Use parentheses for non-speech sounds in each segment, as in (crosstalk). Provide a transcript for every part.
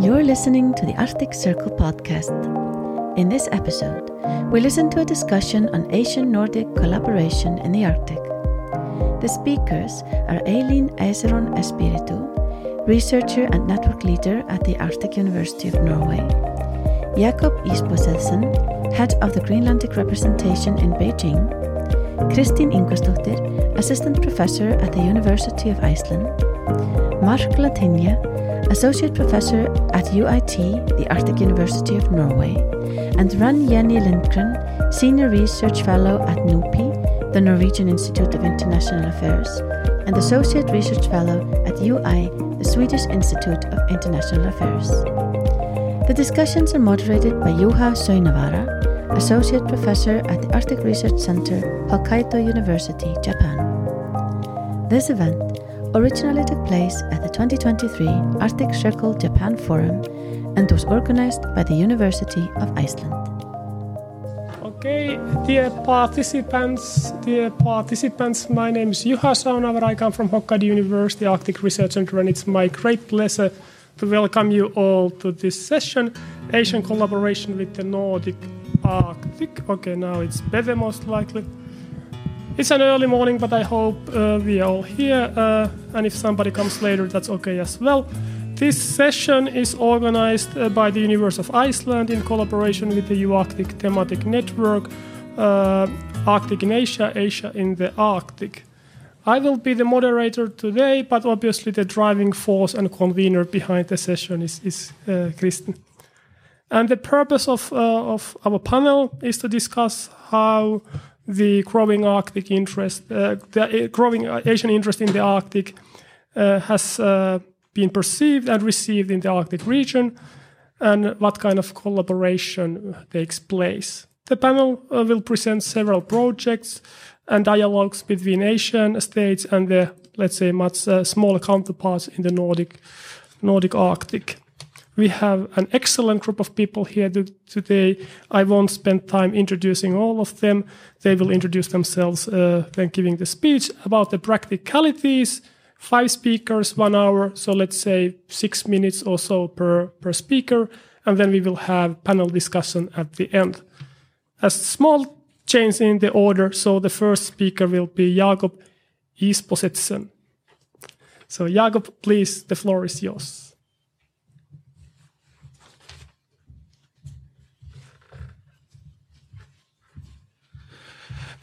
You're listening to the Arctic Circle podcast. In this episode, we listen to a discussion on Asian Nordic collaboration in the Arctic. The speakers are Aileen Aseron Espiritu, researcher and network leader at the Arctic University of Norway, Jacob Isbosethsen, head of the Greenlandic representation in Beijing, Kristín Ingvarsdóttir, assistant professor at the University of Iceland, Marc Lanteigne, associate professor at UiT, the Arctic University of Norway, and Wrenn Yennie Lindgren, senior research fellow at NUPI, the Norwegian Institute of International Affairs, and Associate Research Fellow at UI, the Swedish Institute of International Affairs. The discussions are moderated by Juha Saunavaara, Associate Professor at the Arctic Research Center, Hokkaido University, Japan. This event originally took place at the 2023 Arctic Circle Japan Forum and was organized by the University of Iceland. Okay, dear participants, dear participants, my name is Juha Saunavaara. I come from Hokkaido University Arctic Research Center, and it's my great pleasure to welcome you all to this session, Asian collaboration with the Nordic Arctic. Okay, now it's better most likely. It's an early morning, but I hope uh, we are all here, uh, and if somebody comes later, that's okay as well. This session is organized uh, by the University of Iceland in collaboration with the UArctic thematic network, uh, Arctic in Asia, Asia in the Arctic. I will be the moderator today, but obviously the driving force and convener behind the session is, is uh, Kristín. And the purpose of, uh, of our panel is to discuss how the growing Arctic interest, uh, the growing Asian interest in the Arctic uh, has been perceived and received in the Arctic region, and what kind of collaboration takes place. The panel uh, will present several projects and dialogues between Asian states and the, let's say, much uh, smaller counterparts in the Nordic, Nordic Arctic. We have an excellent group of people here today. I won't spend time introducing all of them. They will introduce themselves uh, when giving the speech about the practicalities five speakers, one hour. So let's say six minutes or so per, per speaker. And then we will have panel discussion at the end. A small change in the order. So the first speaker will be Jacob Isbosethsen. So Jacob, please, the floor is yours.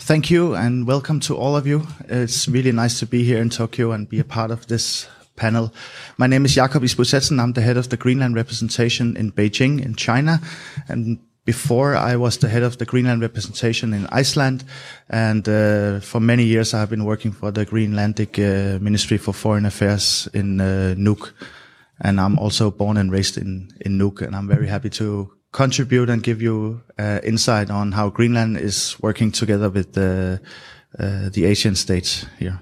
Thank you and welcome to all of you. It's really nice to be here in Tokyo and be a part of this panel. My name is Jacob Isbosethsen. I'm the head of the Greenland representation in Beijing in China. And before I was the head of the Greenland representation in Iceland. And uh, for many years I have been working for the Greenlandic uh, Ministry for Foreign Affairs in uh, Nuuk. And I'm also born and raised in, in Nuuk. And I'm very happy to contribute and give you uh, insight on how Greenland is working together with the uh, the Asian states here.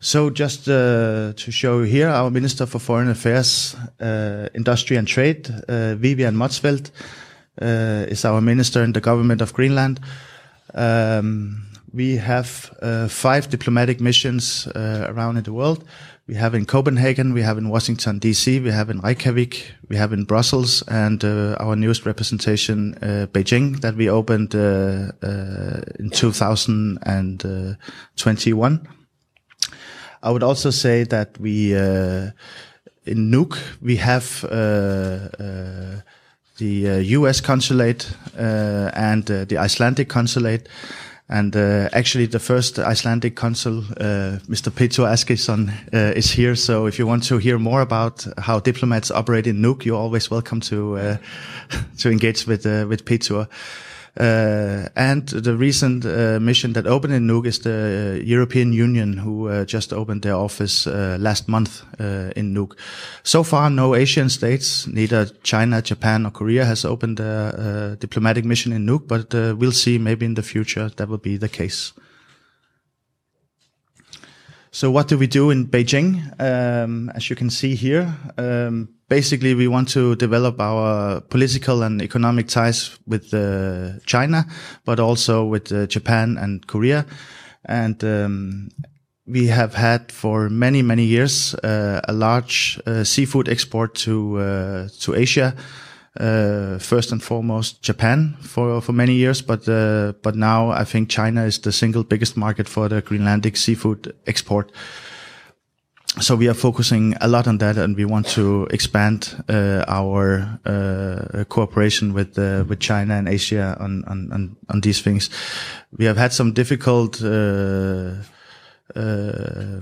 So just uh, to show you here, our Minister for Foreign Affairs, uh, Industry and Trade, uh, Vivian Motzfeldt, uh, is our minister in the government of Greenland. Um, we have five diplomatic missions around in the world. We have in Copenhagen, we have in Washington D.C., we have in Reykjavik, we have in Brussels, and uh, our newest representation, uh, Beijing, that we opened uh, uh in 2021. I would also say that we uh, in Nuuk we have uh, the U.S. consulate and the Icelandic consulate. And uh, actually, the first Icelandic consul, uh, Mr. Petur Ásgeirsson, uh, is here. So if you want to hear more about how diplomats operate in Nuuk, you're always welcome to uh, (laughs) to engage with uh, with Petur. Uh, and the recent uh, mission that opened in Nuuk is the European Union, who uh, just opened their office uh, last month uh, in Nuuk. So far, no Asian states, neither China, Japan, or Korea, has opened a, a diplomatic mission in Nuuk, but uh, we'll see. Maybe in the future that will be the case. So what do we do in Beijing? Um, as you can see here, um, basically we want to develop our political and economic ties with uh, China, but also with uh, Japan and Korea. And um, we have had for many many years uh, a large uh, seafood export to uh, to Asia. Uh, first and foremost, Japan for for many years, but but now I think China is the single biggest market for the Greenlandic seafood export so we are focusing a lot on that, and we want to expand uh, our uh, cooperation with uh, with China and Asia on, on, on these things. We have had some difficult uh, uh,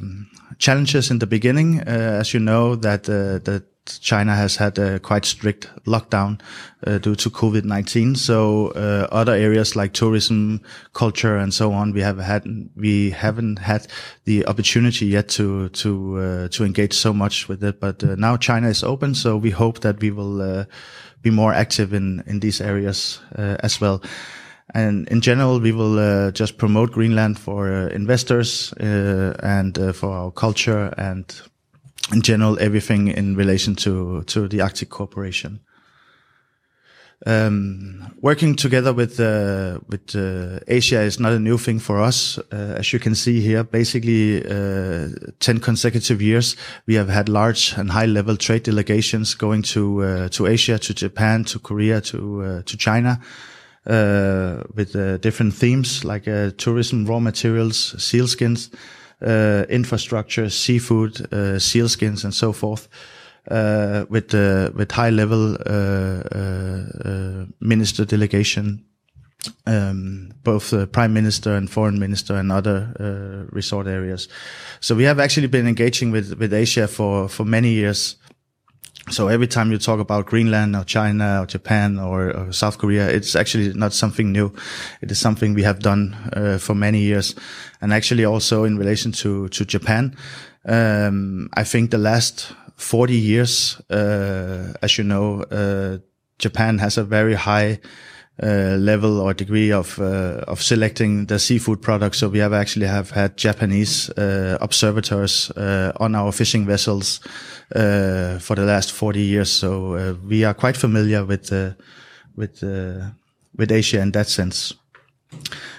challenges in the beginning, uh, as you know that that China has had a quite strict lockdown uh, due to COVID-19. So uh, other areas like tourism, culture, and so on, we have had we haven't had the opportunity yet to to uh, to engage so much with it. But uh, now China is open, so we hope that we will uh, be more active in in these areas uh, as well. And in general, we will just promote Greenland for investors and for our culture and in general everything in relation to to the Arctic Cooperation. Um, working together with uh, with uh, Asia is not a new thing for us. Uh, as you can see here, basically uh, ten consecutive years we have had large and high level trade delegations going to uh, to Asia, to Japan, to Korea, to uh, to China. with different themes like tourism, raw materials, sealskins, uh, infrastructure, seafood, uh, sealskins, and so forth. Uh, with with high level minister delegation um, both the prime minister and foreign minister and other uh, resort areas. So we have actually been engaging with with Asia for for many years. So every time you talk about Greenland or China or Japan or, or South Korea, it's actually not something new. It is something we have done uh, for many years and actually also in relation to to Japan. Um, I think the last 40 years, uh, as you know, uh, Japan has a very high uh, level or degree of uh, of selecting the seafood products. So we have actually have had Japanese uh, observators uh, on our fishing vessels uh, for the last 40 years. So we are quite familiar with with with Asia in that sense.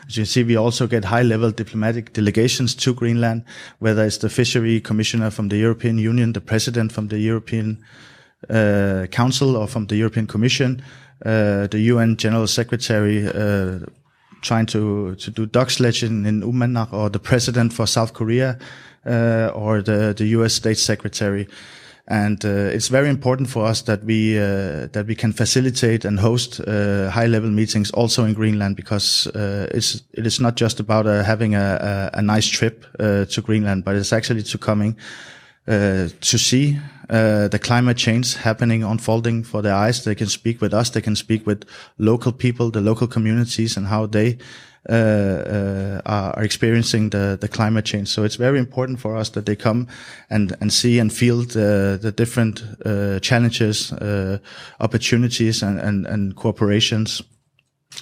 As you see, we also get high-level diplomatic delegations to Greenland, whether it's the fishery commissioner from the European Union, the president from the European Council, or from the European Commission, the UN General Secretary uh, trying to to do dog sledging in Uummannaq, or the president for South Korea, uh, or the the U.S. State Secretary. And uh, it's very important for us that we uh, that we can facilitate and host uh, high level meetings also in Greenland because uh, it's it is not just about uh, having a, a, a, nice trip uh, to Greenland, but it's actually to coming to see the climate change happening, unfolding for their eyes. They can speak with us. They can speak with local people, the local communities, and how they uh, uh, are experiencing the, the climate change. So it's very important for us that they come and, and see and feel the, the different uh, challenges, opportunities, and, and, and cooperations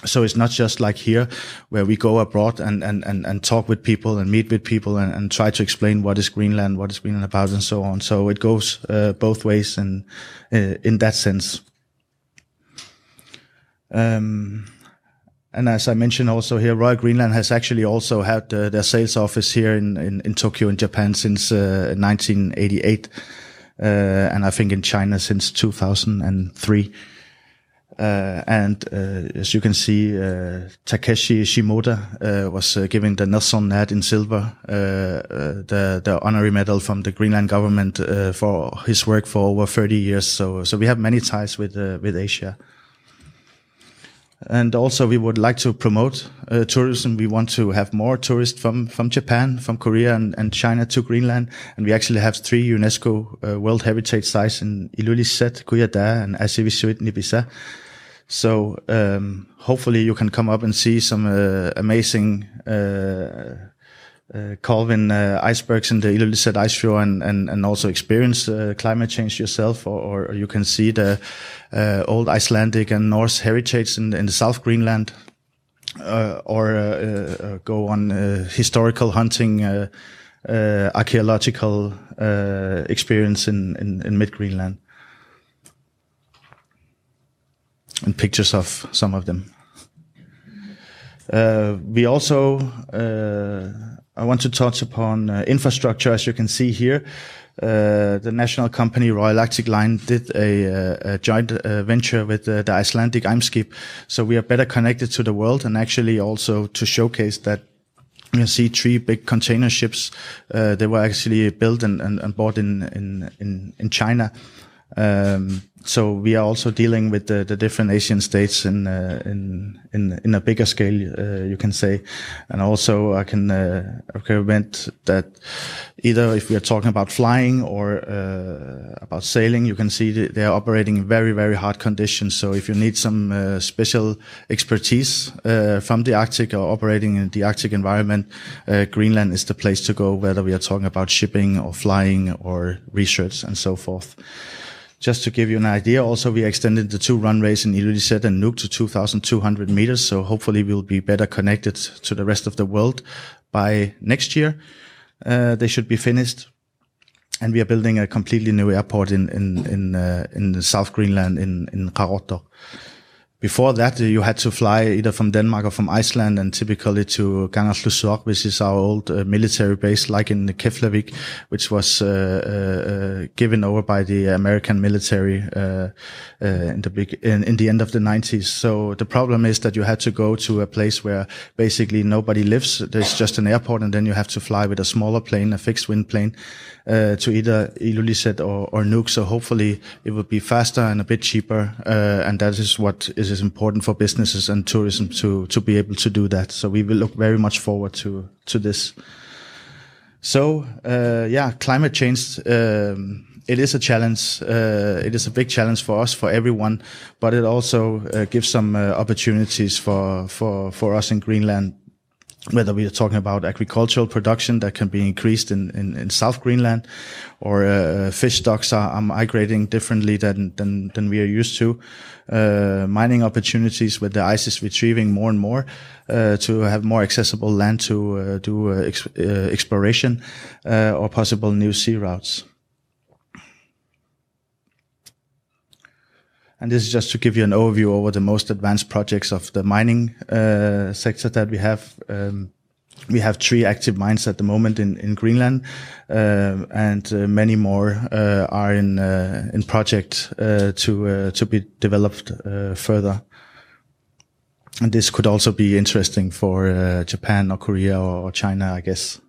so it's not just like here where we go abroad and, and, and, and talk with people and meet with people and, and try to explain what is Greenland, what is Greenland about and so on. So it goes uh, both ways and uh, in that sense. Um, and as I mentioned also here, Royal Greenland has actually also had uh, their sales office here in, in, in Tokyo in Japan since uh, 1988. Uh, and I think in China since 2003. Uh, and uh, as you can see, uh, Takeshi Shimoda uh, was uh, given the Nersornaat in silver, the the honorary medal from the Greenland government for his work for over 30 years. So so we have many ties with with Asia. And also, we would like to promote uh, tourism. We want to have more tourists from, from Japan, from Korea, and, and China to Greenland. And we actually have three UNESCO uh, World Heritage Sites in Ilulissat, Kujataa, and Aasivissuit Nipisat. So um, hopefully, you can come up and see some uh, amazing uh, uh, calving uh, icebergs in the Ilulissat ice fjord and, and, and also experience uh, climate change yourself, or, or you can see the uh, old Icelandic and Norse heritage in, in the South Greenland, or go on historical hunting, archaeological experience in, in, in mid Greenland, and pictures of some of them. we also I want to touch upon uh, infrastructure. As you can see here, uh, the national company Royal Arctic Line did a, uh, a joint uh, venture with the Icelandic Eimskip, so we are better connected to the world, and actually also to showcase that you see three big container ships. Uh, they were actually built and, and, and bought in, in, in, in China. Um, so we are also dealing with the, the different Asian states in, uh, in, in, in a bigger scale, uh, you can say. And also I can, uh, recommend that either if we are talking about flying or, uh, about sailing, you can see they are operating in very, very hard conditions. So if you need some, uh, special expertise, uh, from the Arctic or operating in the Arctic environment, Greenland is the place to go, whether we are talking about shipping or flying or research and so forth. Just to give you an idea, also we extended the two runways in Ilulissat and Nuuk to 2,200 meters. So hopefully we'll be better connected to the rest of the world by next year. Uh, they should be finished. And we are building a completely new airport in, in, in, uh, in South Greenland in, in Qaqortoq before that, you had to fly either from Denmark or from Iceland and typically to Kangerlussuaq, which is our old uh, military base, like in Keflavik, which was uh, uh, uh, given over by the American military uh, uh, in the big in, in, the end of the 90s. So the problem is that you had to go to a place where basically nobody lives. There's just an airport, and then you have to fly with a smaller plane, a fixed wing plane, to either Ilulissat or, or Nuuk. So hopefully it will be faster and a bit cheaper, and that is what is is important for businesses and tourism to to be able to do that. So we will look very much forward to to this. So uh, yeah, climate change. Um, it is a challenge. Uh, it is a big challenge for us, for everyone, but it also uh, gives some uh, opportunities for for for us in Greenland whether we are talking about agricultural production that can be increased in, in, in South Greenland or uh, fish stocks are, are, migrating differently than, than, than we are used to. Uh, mining opportunities with the ice is retrieving more and more uh, to have more accessible land to uh, do uh, ex uh, exploration or possible new sea routes. And this is just to give you an overview over the most advanced projects of the mining uh, sector that we have. Um, we have three active mines at the moment in, in Greenland, uh, and uh, many more uh, are in uh, in project uh, to to be developed further. And this could also be interesting for Japan or Korea or China, I guess.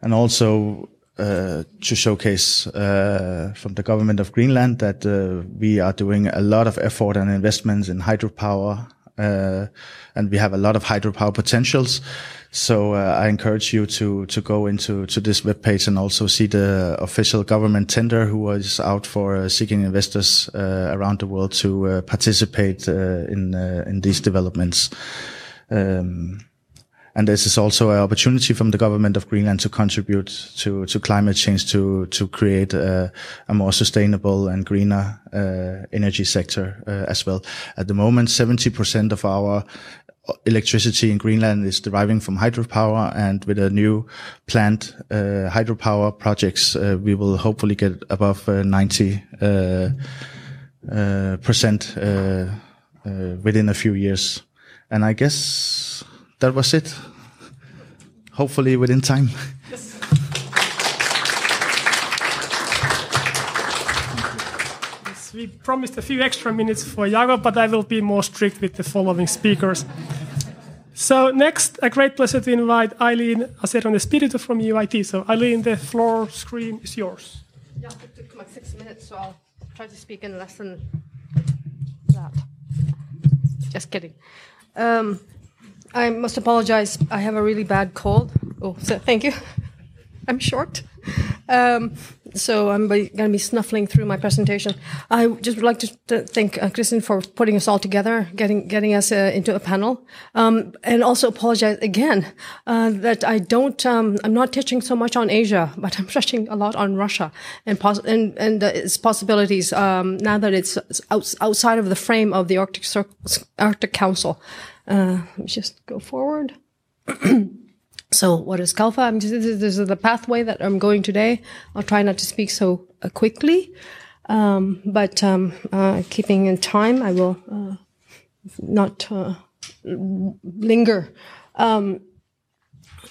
And also uh, to showcase uh, from the government of Greenland that uh, we are doing a lot of effort and investments in hydropower, uh, and we have a lot of hydropower potentials. So uh, I encourage you to to go into to this webpage and also see the official government tender who is out for seeking investors around the world to participate in in these developments. Um, and this is also an opportunity from the government of Greenland to contribute to, to climate change to, to create a, a more sustainable and greener uh, energy sector uh, as well. At the moment, 70% of our electricity in Greenland is deriving from hydropower and with a new planned uh, hydropower projects, uh, we will hopefully get above uh, 90 uh, percent within a few years. And I guess that was it. Hopefully within time. Yes. yes, we promised a few extra minutes for Jacob, but I will be more strict with the following speakers. So next, a great pleasure to invite Aileen Aseron Espiritu from UIT. So Aileen, the floor screen is yours. Yeah, it took like six minutes, so I'll try to speak in less than that. Just kidding. Um, I must apologize. I have a really bad cold. Oh, so thank you. (laughs) I'm short. Um, so I'm going to be snuffling through my presentation. I just would like to thank uh, Kristín for putting us all together, getting getting us uh, into a panel, um, and also apologize again uh, that I don't. Um, I'm not touching so much on Asia, but I'm (laughs) touching a lot on Russia and and, and its possibilities um, now that it's outside of the frame of the Arctic Cir- Arctic Council. Uh, let me just go forward. (clears throat) so, what is CAOFA? this, is, the pathway that I'm going today. I'll try not to speak so uh, quickly, um, but um, uh, keeping in time, I will uh, not uh, linger. Um,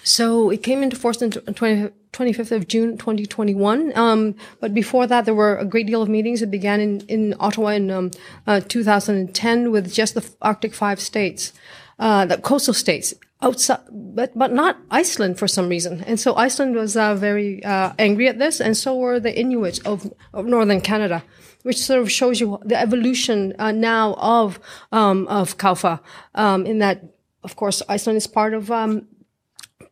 So it came into force on 20, 25th of June 2021. Um, but before that, there were a great deal of meetings. It began in, in Ottawa in um, uh, 2010 with just the Arctic five states, uh, the coastal states outside, but, but not Iceland for some reason. And so Iceland was uh, very uh, angry at this, and so were the Inuits of, of northern Canada which sort of shows you the evolution uh, now of um, of CAOFA. Um, in that, of course, Iceland is part of um,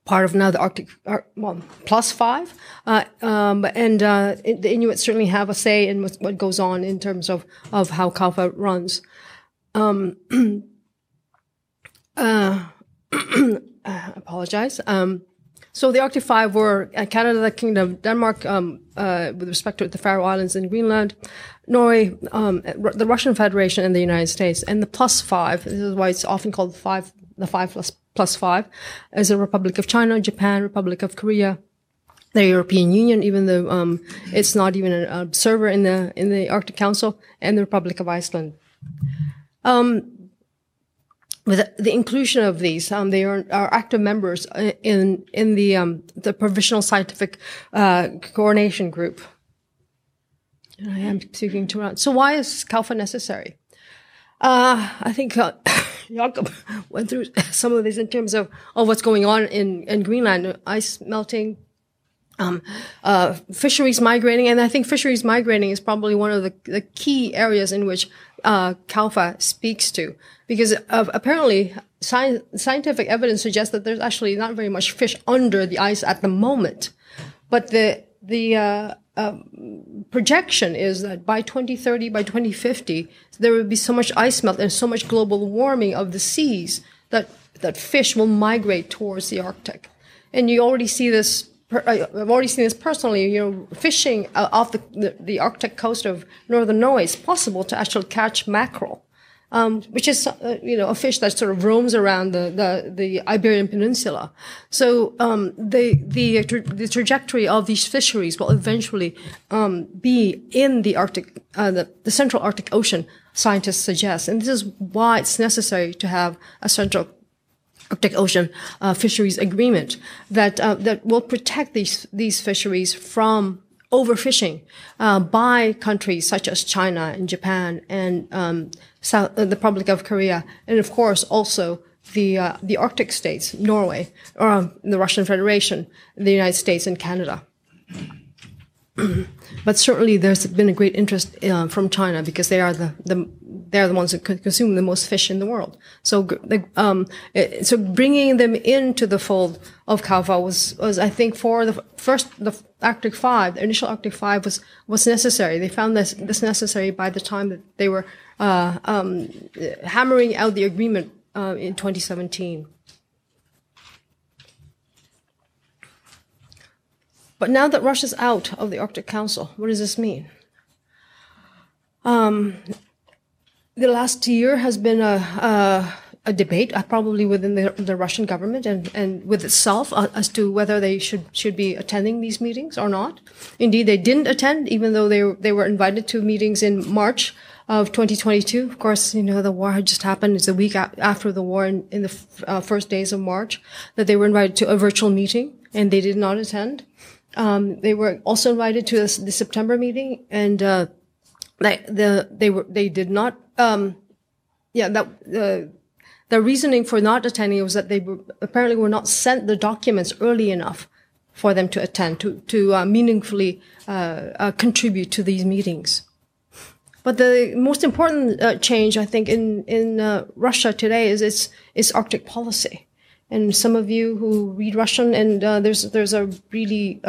part of now the Arctic, well, plus five. Uh, um, and uh, the Inuits certainly have a say in what, goes on in terms of, of how CAOFA runs. Um, (clears throat) (clears throat) uh, I apologize. Um, so the Arctic Five were uh, Canada, the Kingdom, Denmark, um, uh, with respect to the Faroe Islands and Greenland, Norway, um, the Russian Federation, and the United States. And the plus five, this is why it's often called five, the five plus, plus five, is the Republic of China, Japan, Republic of Korea, the European Union, even though um, it's not even an observer in the in the Arctic Council, and the Republic of Iceland. Um, with the inclusion of these, um, they are, are, active members in in the um, the provisional scientific uh, coordination group. I am speaking too much. So why is CAOFA necessary? Uh, I think uh, Jacob (laughs) went through some of this in terms of, of what's going on in, in Greenland, ice melting, um, uh, fisheries migrating, and I think fisheries migrating is probably one of the, the key areas in which uh, CAOFA speaks to, because apparently sci- scientific evidence suggests that there's actually not very much fish under the ice at the moment, but the the uh, um, projection is that by 2030, by 2050, there will be so much ice melt and so much global warming of the seas that, that fish will migrate towards the Arctic. And you already see this, I've already seen this personally, you know, fishing uh, off the, the, the Arctic coast of northern Norway, it's possible to actually catch mackerel um, which is uh, you know a fish that sort of roams around the the, the Iberian Peninsula. So um, the the tra- the trajectory of these fisheries will eventually um, be in the Arctic, uh, the, the Central Arctic Ocean. Scientists suggest, and this is why it's necessary to have a Central Arctic Ocean uh, fisheries agreement that uh, that will protect these these fisheries from overfishing uh, by countries such as China and Japan and um, South, uh, the Republic of Korea, and of course also the uh, the Arctic states, Norway, or um, the Russian Federation, the United States, and Canada. (clears throat) but certainly, there's been a great interest uh, from China because they are the, the they're the ones that consume the most fish in the world. So, um, so bringing them into the fold of CAOFA was, was, I think, for the first, the Arctic Five, the initial Arctic Five was, was necessary. They found this, this necessary by the time that they were, uh, um, hammering out the agreement, uh, in 2017. But now that Russia's out of the Arctic Council, what does this mean? Um, the last year has been a, a, a debate, uh, probably within the, the, Russian government and, and with itself, uh, as to whether they should should be attending these meetings or not. Indeed, they didn't attend, even though they they were invited to meetings in March of 2022. Of course, you know the war had just happened. It's a week after the war, in, in the uh, first days of March, that they were invited to a virtual meeting, and they did not attend. Um, they were also invited to the, the September meeting, and uh, they the they were they did not um, yeah, that uh, the reasoning for not attending was that they were, apparently were not sent the documents early enough for them to attend to to uh, meaningfully uh, uh contribute to these meetings. But the most important uh, change, I think, in in uh, Russia today is its its Arctic policy. And some of you who read Russian, and there's there's a really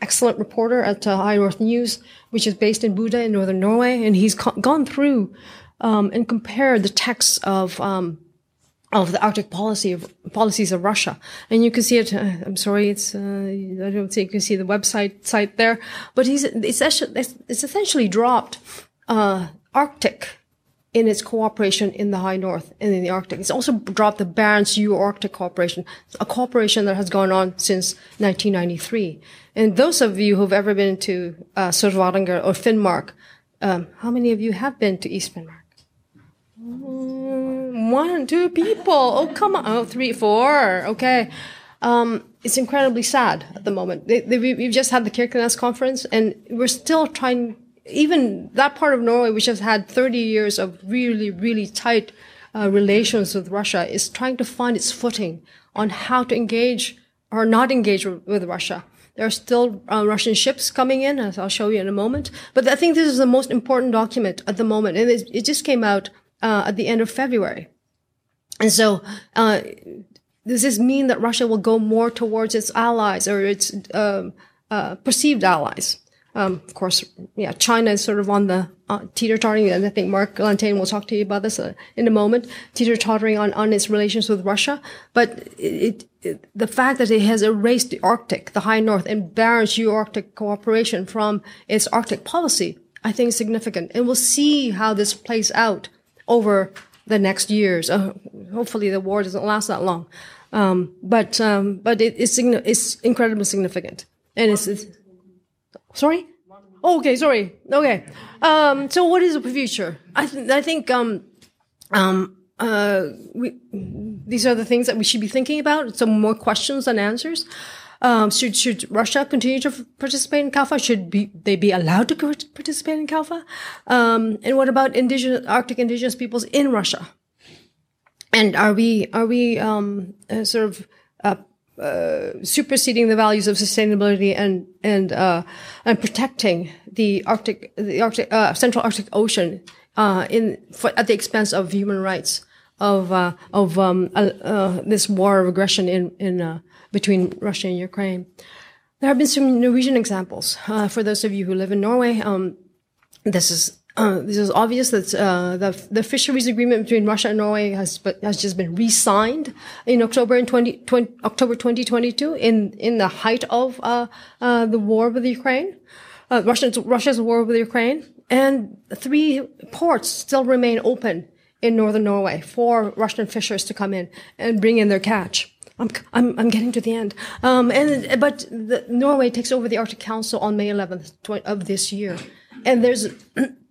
excellent reporter at High North News, which is based in Bodø in northern Norway, and he's gone through um, and compared the texts of um, of the Arctic policy of policies of Russia, and you can see it. Uh, I'm sorry, it's uh, I don't think you can see the website site there, but he's it's it's essentially dropped uh, Arctic in its cooperation in the high north and in the Arctic. It's also dropped the Barents Euro Arctic Cooperation, a cooperation that has gone on since 1993. And those of you who've ever been to uh, Sør-Varanger or Finnmark, um, how many of you have been to East Finnmark? Mm, one, two people. Oh, come on. Oh, three, four. Okay. Um, it's incredibly sad at the moment. They, they, we've just had the Kirkenes conference, and we're still trying. Even that part of Norway, which has had 30 years of really, really tight uh, relations with Russia, is trying to find its footing on how to engage or not engage with, Russia. There are still uh, Russian ships coming in, as I'll show you in a moment. But I think this is the most important document at the moment, and it, it just came out uh, at the end of February. And so, uh, does this mean that Russia will go more towards its allies or its um, uh, perceived allies? Um, of course, yeah, China is sort of on the uh, teeter-tottering, and I think Marc Lanteigne will talk to you about this uh, in a moment, teeter-tottering on, on its relations with Russia. But it, it, the fact that it has erased the Arctic, the high north, and Barents Euro-Arctic cooperation from its Arctic policy, I think is significant. And we'll see how this plays out over the next years. Uh, hopefully the war doesn't last that long. Um, but um, but it, it's it's incredibly significant, and it's, it's sorry. Oh, okay, sorry. Okay. Um, so what is the future? I th- I think um, um, uh, we, these are the things that we should be thinking about. Some more questions than answers. Um, should should Russia continue to participate in CAOFA? Should be they be allowed to participate in CAOFA? Um, and what about indigenous Arctic indigenous peoples in Russia? And are we are we um, uh, sort of uh, uh, superseding the values of sustainability and and uh, and protecting the Arctic the Arctic uh, Central Arctic Ocean uh, in for, at the expense of human rights of of um, this war of aggression in in between Russia and Ukraine? There have been some Norwegian examples. for those of you who live in Norway, um, this is (clears throat) this is obvious that uh, the, the fisheries agreement between Russia and Norway has has just been re-signed in October in 20, 20 October 2022 in in the height of uh, uh the war with Ukraine, uh, Russia's Russia's war with Ukraine, and three ports still remain open in northern Norway for Russian fishers to come in and bring in their catch. I'm, I'm, I'm getting to the end. Um, and, but the, Norway takes over the Arctic Council on May 11th of this year. And there's (clears throat)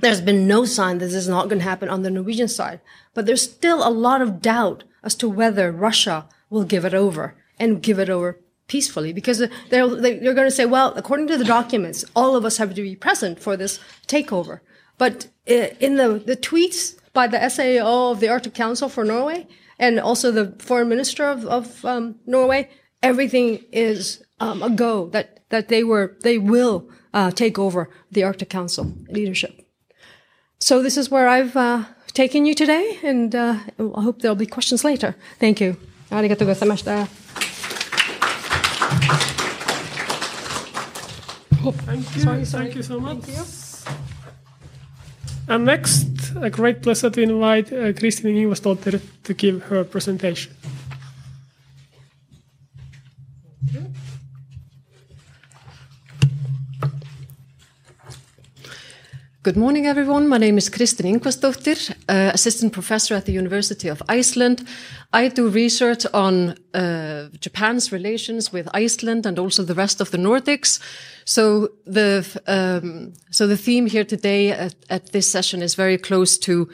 There's been no sign that this is not going to happen on the Norwegian side, but there's still a lot of doubt as to whether Russia will give it over and give it over peacefully because they're, they're going to say, well, according to the documents, all of us have to be present for this takeover. But uh, in the, the tweets by the SAO of the Arctic Council for Norway and also the foreign minister of, of um, Norway, everything is um, a go that, that they were, they will uh, take over the Arctic Council leadership. So this is where I've uh, taken you today, and uh, I hope there'll be questions later. Thank you. Arigatou gozaimashita. Oh, thank you. Sorry, sorry. Thank you so much. You. And next, a great pleasure to invite uh, Kristín Ingvarsdóttir to give her presentation. Good morning, everyone. My name is Kristín Ingvarsdóttir, uh, assistant professor at the University of Iceland. I do research on uh, Japan's relations with Iceland and also the rest of the Nordics. So the um, so the theme here today at, at, this session is very close to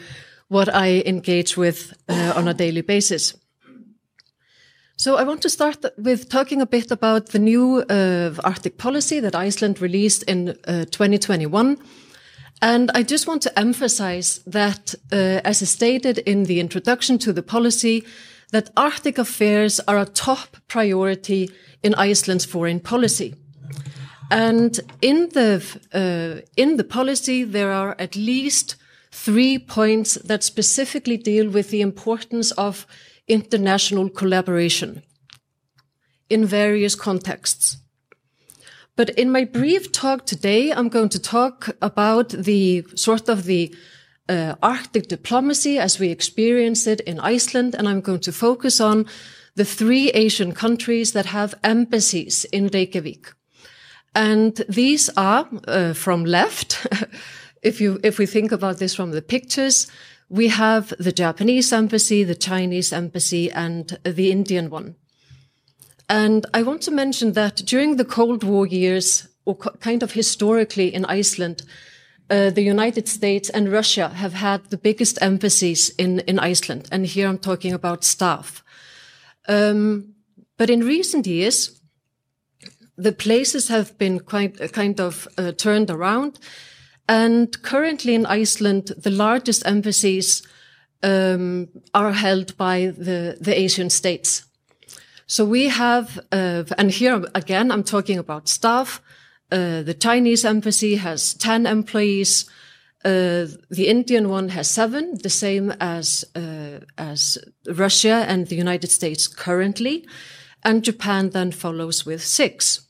what I engage with uh, on a daily basis. So I want to start with talking a bit about the new uh, Arctic policy that Iceland released in 2021 uh, and I just want to emphasize that, uh, as stated in the introduction to the policy, that Arctic affairs are a top priority in Iceland's foreign policy. And in the, uh, in the policy, there are at least three points that specifically deal with the importance of international collaboration in various contexts. But in my brief talk today, I'm going to talk about the sort of the uh, Arctic diplomacy as we experience it in Iceland, and I'm going to focus on the three Asian countries that have embassies in Reykjavik. And these are uh, from left. (laughs) if you, if we think about this from the pictures, we have the Japanese embassy, the Chinese embassy, and the Indian one. And I want to mention that during the Cold War years, or kind of historically in Iceland, uh, the United States and Russia have had the biggest embassies in, in Iceland. And here I'm talking about staff. Um, But in recent years, the places have been quite kind of uh, turned around. And currently in Iceland, the largest embassies um, are held by the, the Asian states. So we have, uh, and here again, I'm talking about staff. Uh, the Chinese embassy has 10 employees. Uh, the Indian one has seven, the same as, uh, as Russia and the United States currently. And Japan then follows with six.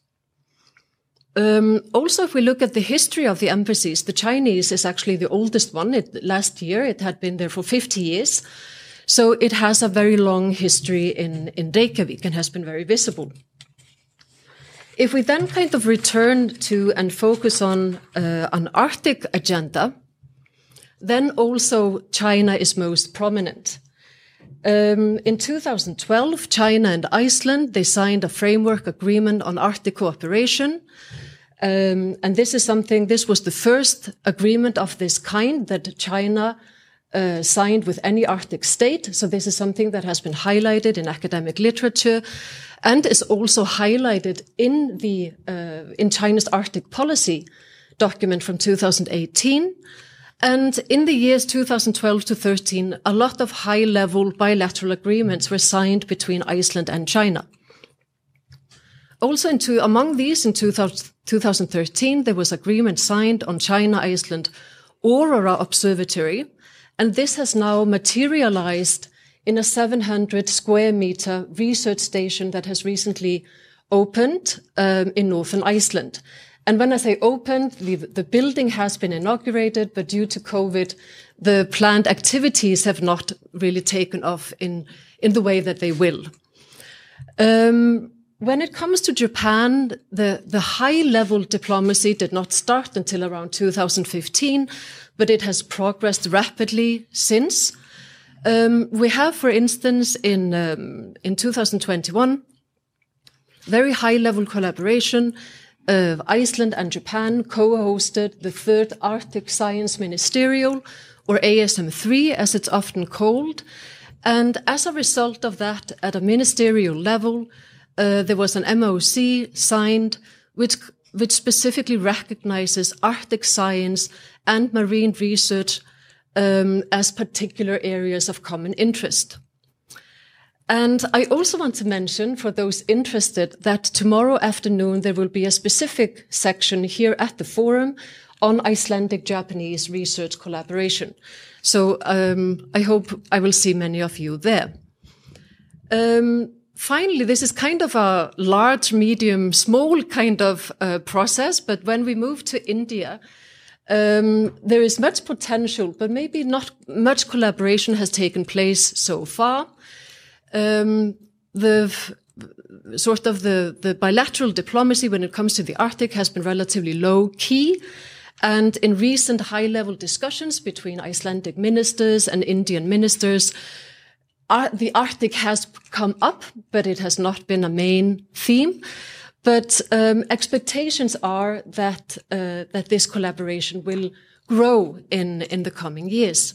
Um, also, if we look at the history of the embassies, the Chinese is actually the oldest one. It, last year, it had been there for 50 years. So it has a very long history in, in Reykjavik and has been very visible. If we then kind of return to and focus on uh, an Arctic agenda, then also China is most prominent. Um, in 2012, China and Iceland, they signed a framework agreement on Arctic cooperation. Um, and this is something, this was the first agreement of this kind that China uh, signed with any Arctic state. So this is something that has been highlighted in academic literature and is also highlighted in the, uh, in China's Arctic policy document from 2018. And in the years 2012 to 13, a lot of high level bilateral agreements were signed between Iceland and China. Also, into, among these, in 2000, 2013, there was agreement signed on China-Iceland Aurora Observatory, and this has now materialized in a 700 square meter research station that has recently opened um, in northern Iceland. And when I say opened, the, the, building has been inaugurated, but due to COVID, the planned activities have not really taken off in, in the way that they will. Um, when it comes to Japan, the, the high level diplomacy did not start until around 2015, but it has progressed rapidly since. Um, we have, for instance, in, um, in 2021, very high level collaboration of Iceland and Japan co-hosted the third Arctic Science Ministerial, or ASM3 as it's often called. And as a result of that, at a ministerial level, uh, there was an MOC signed which which specifically recognizes Arctic science and marine research um, as particular areas of common interest. And I also want to mention for those interested that tomorrow afternoon there will be a specific section here at the forum on Icelandic Japanese research collaboration. So um, I hope I will see many of you there. Um, finally, this is kind of a large, medium, small kind of uh, process. But when we move to India, um, there is much potential, but maybe not much collaboration has taken place so far. Um, the sort of the, the bilateral diplomacy when it comes to the Arctic has been relatively low key. And in recent high level discussions between Icelandic ministers and Indian ministers, the Arctic has come up, but it has not been a main theme. But um, expectations are that uh, that this collaboration will grow in in the coming years.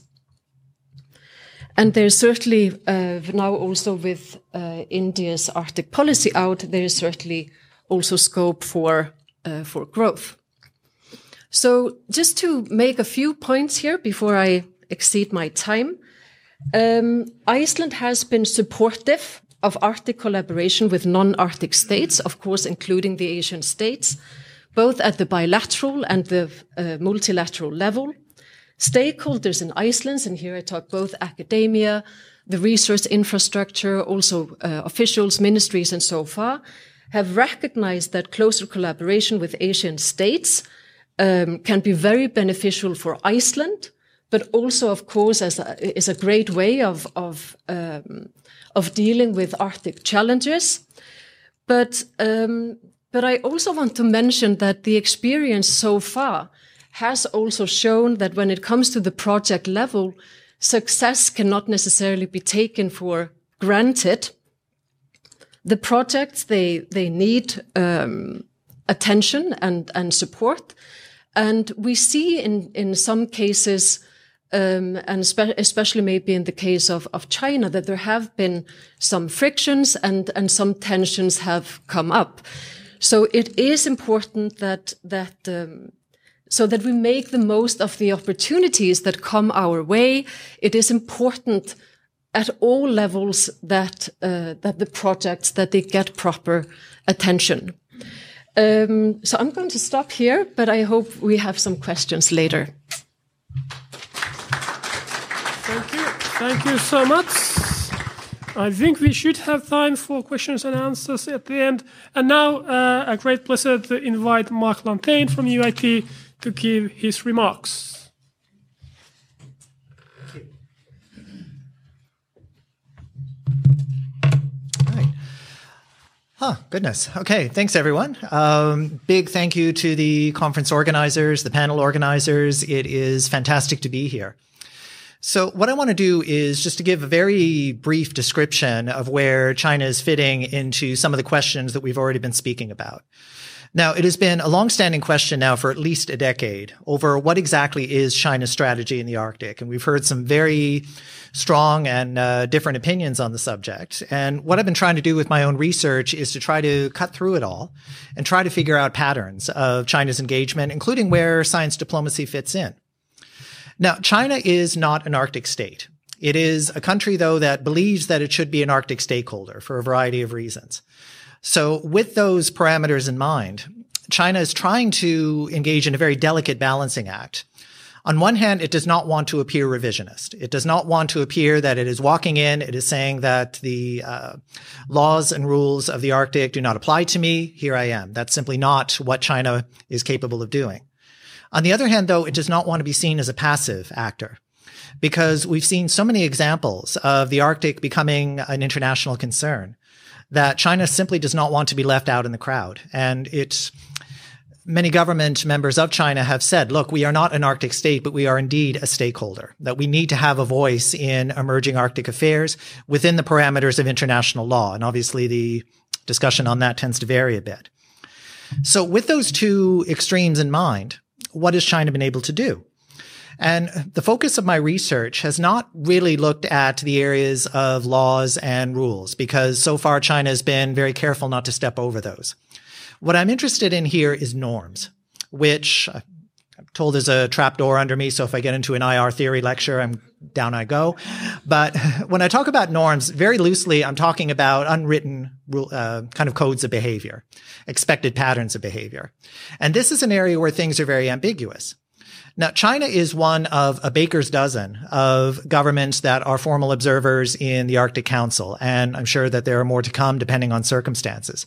And there's certainly uh, now also with uh, India's Arctic policy out, there is certainly also scope for uh, for growth. So just to make a few points here before I exceed my time. Um, Iceland has been supportive of Arctic collaboration with non-Arctic states, of course, including the Asian states, both at the bilateral and the uh, multilateral level. Stakeholders in Iceland, and here I talk both academia, the research infrastructure, also uh, officials, ministries, and so far, have recognized that closer collaboration with Asian states um, can be very beneficial for Iceland, but also, of course, as a, is a great way of of um, of dealing with Arctic challenges. But um, but I also want to mention that the experience so far has also shown that when it comes to the project level, success cannot necessarily be taken for granted. The projects they they need um, attention and and support, and we see in in some cases um, and spe- especially maybe in the case of, of China, that there have been some frictions and, and some tensions have come up. So it is important that that um, so that we make the most of the opportunities that come our way. It is important at all levels that uh, that the projects that they get proper attention. Um, so I'm going to stop here, but I hope we have some questions later. Thank you. Thank you so much. I think we should have time for questions and answers at the end. And now, uh, a great pleasure to invite Marc Lanteigne from UIT to give his remarks. Huh, goodness. Okay, thanks everyone. Um, big thank you to the conference organizers, the panel organizers. It is fantastic to be here. So what I want to do is just to give a very brief description of where China is fitting into some of the questions that we've already been speaking about. Now, it has been a longstanding question now for at least a decade over what exactly is China's strategy in the Arctic. And we've heard some very strong and uh, different opinions on the subject. And what I've been trying to do with my own research is to try to cut through it all and try to figure out patterns of China's engagement, including where science diplomacy fits in. Now, China is not an Arctic state. It is a country, though, that believes that it should be an Arctic stakeholder for a variety of reasons. So with those parameters in mind, China is trying to engage in a very delicate balancing act. On one hand, it does not want to appear revisionist. It does not want to appear that it is walking in, it is saying that the uh, laws and rules of the Arctic do not apply to me. Here I am. That's simply not what China is capable of doing. On the other hand, though, it does not want to be seen as a passive actor because we've seen so many examples of the Arctic becoming an international concern that China simply does not want to be left out in the crowd. And it's many government members of China have said, look, we are not an Arctic state, but we are indeed a stakeholder, that we need to have a voice in emerging Arctic affairs within the parameters of international law. And obviously the discussion on that tends to vary a bit. So with those two extremes in mind, what has China been able to do? And the focus of my research has not really looked at the areas of laws and rules because so far China has been very careful not to step over those. What I'm interested in here is norms, which uh, I'm told there's a trapdoor under me. So if I get into an IR theory lecture, I'm down I go. But (laughs) when I talk about norms, very loosely, I'm talking about unwritten uh, kind of codes of behavior, expected patterns of behavior. And this is an area where things are very ambiguous. Now, China is one of a baker's dozen of governments that are formal observers in the Arctic Council. And I'm sure that there are more to come depending on circumstances.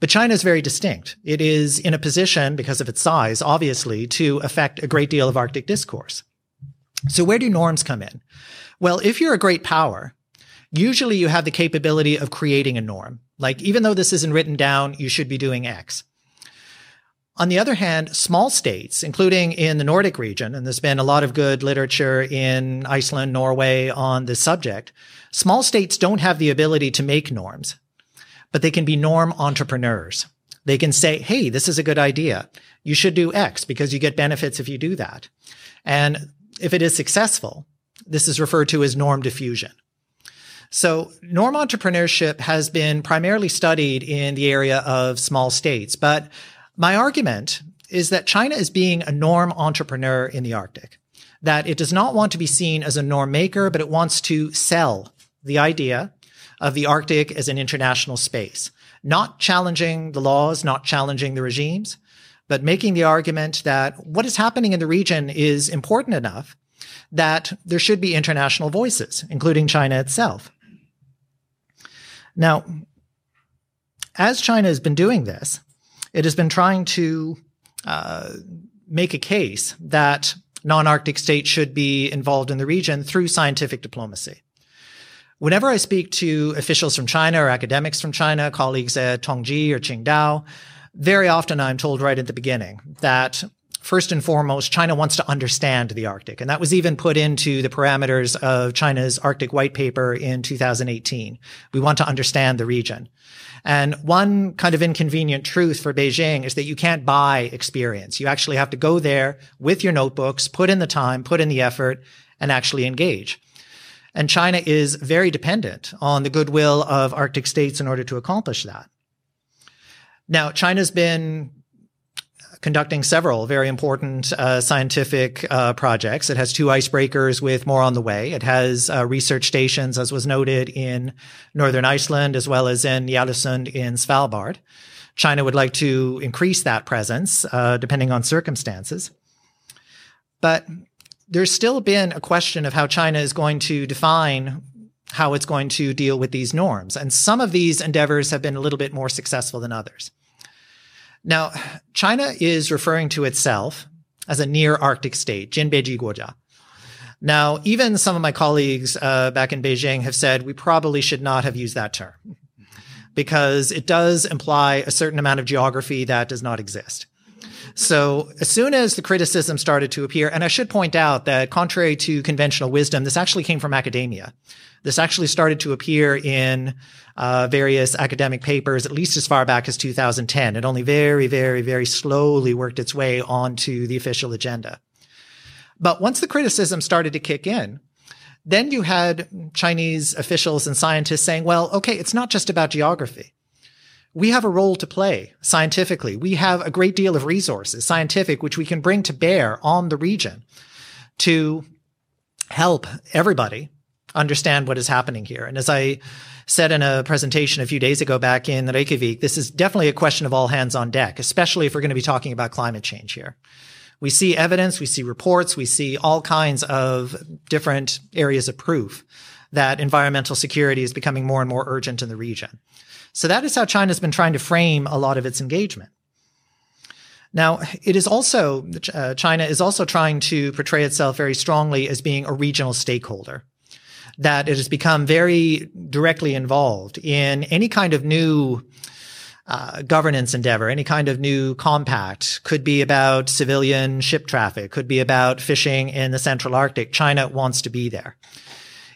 But China is very distinct. It is in a position, because of its size, obviously, to affect a great deal of Arctic discourse. So where do norms come in? Well, if you're a great power, usually you have the capability of creating a norm. Like, even though this isn't written down, you should be doing X. On the other hand, small states, including in the Nordic region, and there's been a lot of good literature in Iceland, Norway on this subject, small states don't have the ability to make norms, but they can be norm entrepreneurs. They can say, Hey, this is a good idea. You should do X because you get benefits if you do that. And if it is successful, this is referred to as norm diffusion. So norm entrepreneurship has been primarily studied in the area of small states, but my argument is that China is being a norm entrepreneur in the Arctic, that it does not want to be seen as a norm maker, but it wants to sell the idea of the Arctic as an international space, not challenging the laws, not challenging the regimes, but making the argument that what is happening in the region is important enough that there should be international voices, including China itself. Now, as China has been doing this, it has been trying to uh, make a case that non-Arctic states should be involved in the region through scientific diplomacy. Whenever I speak to officials from China or academics from China, colleagues at Tongji or Qingdao, very often I'm told right at the beginning that first and foremost, China wants to understand the Arctic. And that was even put into the parameters of China's Arctic white paper in 2018. We want to understand the region. And one kind of inconvenient truth for Beijing is that you can't buy experience. You actually have to go there with your notebooks, put in the time, put in the effort, and actually engage. And China is very dependent on the goodwill of Arctic states in order to accomplish that. Now, China's been conducting several very important uh, scientific uh, projects. It has two icebreakers with more on the way. It has uh, research stations, as was noted in northern Iceland, as well as in Ny-Ålesund in Svalbard. China would like to increase that presence, uh, depending on circumstances. But there's still been a question of how China is going to define how it's going to deal with these norms. And some of these endeavors have been a little bit more successful than others. Now, China is referring to itself as a near Arctic state, Jin Beiji Guojia. Now, even some of my colleagues uh, back in Beijing have said we probably should not have used that term because it does imply a certain amount of geography that does not exist. So as soon as the criticism started to appear, and I should point out that contrary to conventional wisdom, this actually came from academia. This actually started to appear in uh, various academic papers, at least as far back as 2010. It only very, very, very slowly worked its way onto the official agenda. But once the criticism started to kick in, then you had Chinese officials and scientists saying, well, okay, it's not just about geography. We have a role to play scientifically. We have a great deal of resources, scientific, which we can bring to bear on the region to help everybody understand what is happening here. And as I said in a presentation a few days ago back in Reykjavik, this is definitely a question of all hands on deck, especially if we're going to be talking about climate change here. We see evidence, we see reports, we see all kinds of different areas of proof that environmental security is becoming more and more urgent in the region. So that is how China's been trying to frame a lot of its engagement. Now, it is also, uh, China is also trying to portray itself very strongly as being a regional stakeholder that it has become very directly involved in any kind of new uh, governance endeavor, any kind of new compact, could be about civilian ship traffic, could be about fishing in the Central Arctic. China wants to be there.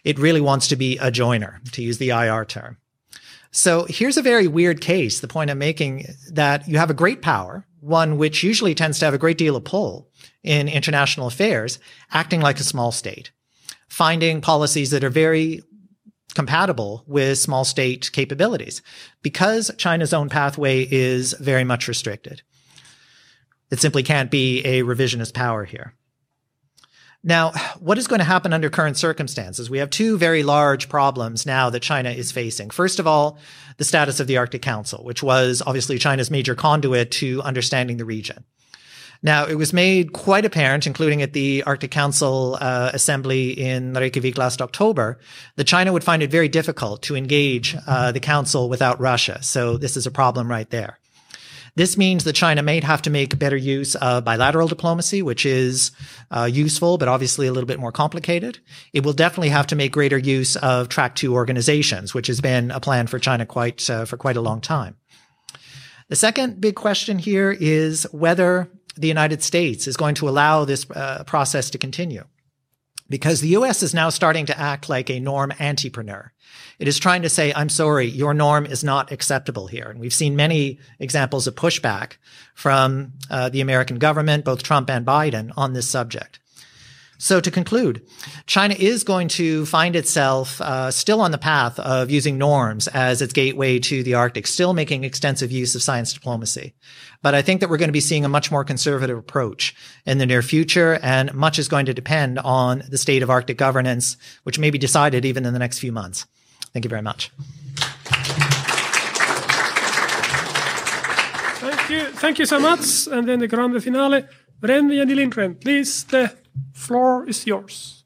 It really wants to be a joiner, to use the IR term. So here's a very weird case. The point I'm making that you have a great power, one which usually tends to have a great deal of pull in international affairs, acting like a small state finding policies that are very compatible with small state capabilities because China's own pathway is very much restricted. It simply can't be a revisionist power here. Now, what is going to happen under current circumstances? We have two very large problems now that China is facing. First of all, the status of the Arctic Council, which was obviously China's major conduit to understanding the region. Now, it was made quite apparent, including at the Arctic Council uh, assembly in Reykjavik last October, that China would find it very difficult to engage uh, the council without Russia. So this is a problem right there. This means that China may have to make better use of bilateral diplomacy, which is uh, useful, but obviously a little bit more complicated. It will definitely have to make greater use of track two organizations, which has been a plan for China quite uh, for quite a long time. The second big question here is whether the United States is going to allow this uh, process to continue. Because the US is now starting to act like a norm antipreneur. It is trying to say, I'm sorry, your norm is not acceptable here. And we've seen many examples of pushback from uh, the American government, both Trump and Biden, on this subject. So to conclude, China is going to find itself uh, still on the path of using norms as its gateway to the Arctic, still making extensive use of science diplomacy. But I think that we're going to be seeing a much more conservative approach in the near future, and much is going to depend on the state of Arctic governance, which may be decided even in the next few months. Thank you very much. Thank you. Thank you so much. And then the grande finale. Wrenn Yennie Lindgren, please, the floor is yours.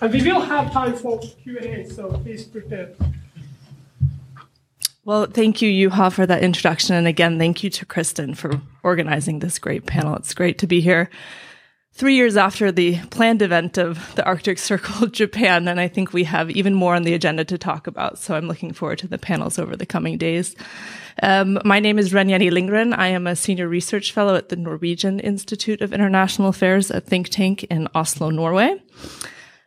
And we will have time for Q&A, so please prepare. Well, thank you, Juha, for that introduction. And again, thank you to Kristín for organizing this great panel. It's great to be here three years after the planned event of the Arctic (laughs) Circle Japan. And I think we have even more on the agenda to talk about. So I'm looking forward to the panels over the coming days. Um, my name is Wrenn Yennie Lindgren. I am a senior research fellow at the Norwegian Institute of International Affairs, a think tank in Oslo, Norway.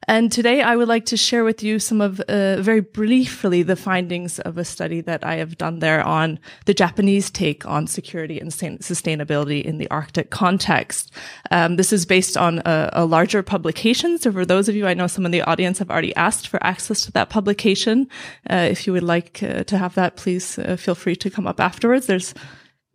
And today I would like to share with you some of, uh, very briefly, the findings of a study that I have done there on the Japanese take on security and sustainability in the Arctic context. Um, this is based on a, a, larger publication. So for those of you, I know some in the audience have already asked for access to that publication. Uh, if you would like uh, to have that, please uh, feel free to come up afterwards. There's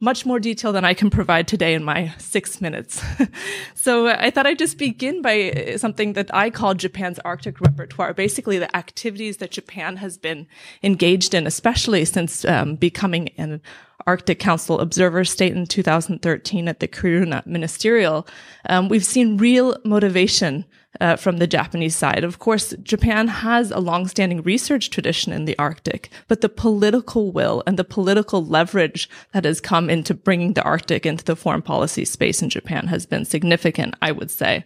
much more detail than I can provide today in my six minutes. (laughs) so I thought I'd just begin by uh, something that I call Japan's Arctic repertoire, basically the activities that Japan has been engaged in, especially since um, becoming an Arctic Council observer state in 2013 at the Kiruna Ministerial. Um, we've seen real motivation uh, from the Japanese side. Of course, Japan has a long-standing research tradition in the Arctic, but the political will and the political leverage that has come into bringing the Arctic into the foreign policy space in Japan has been significant, I would say.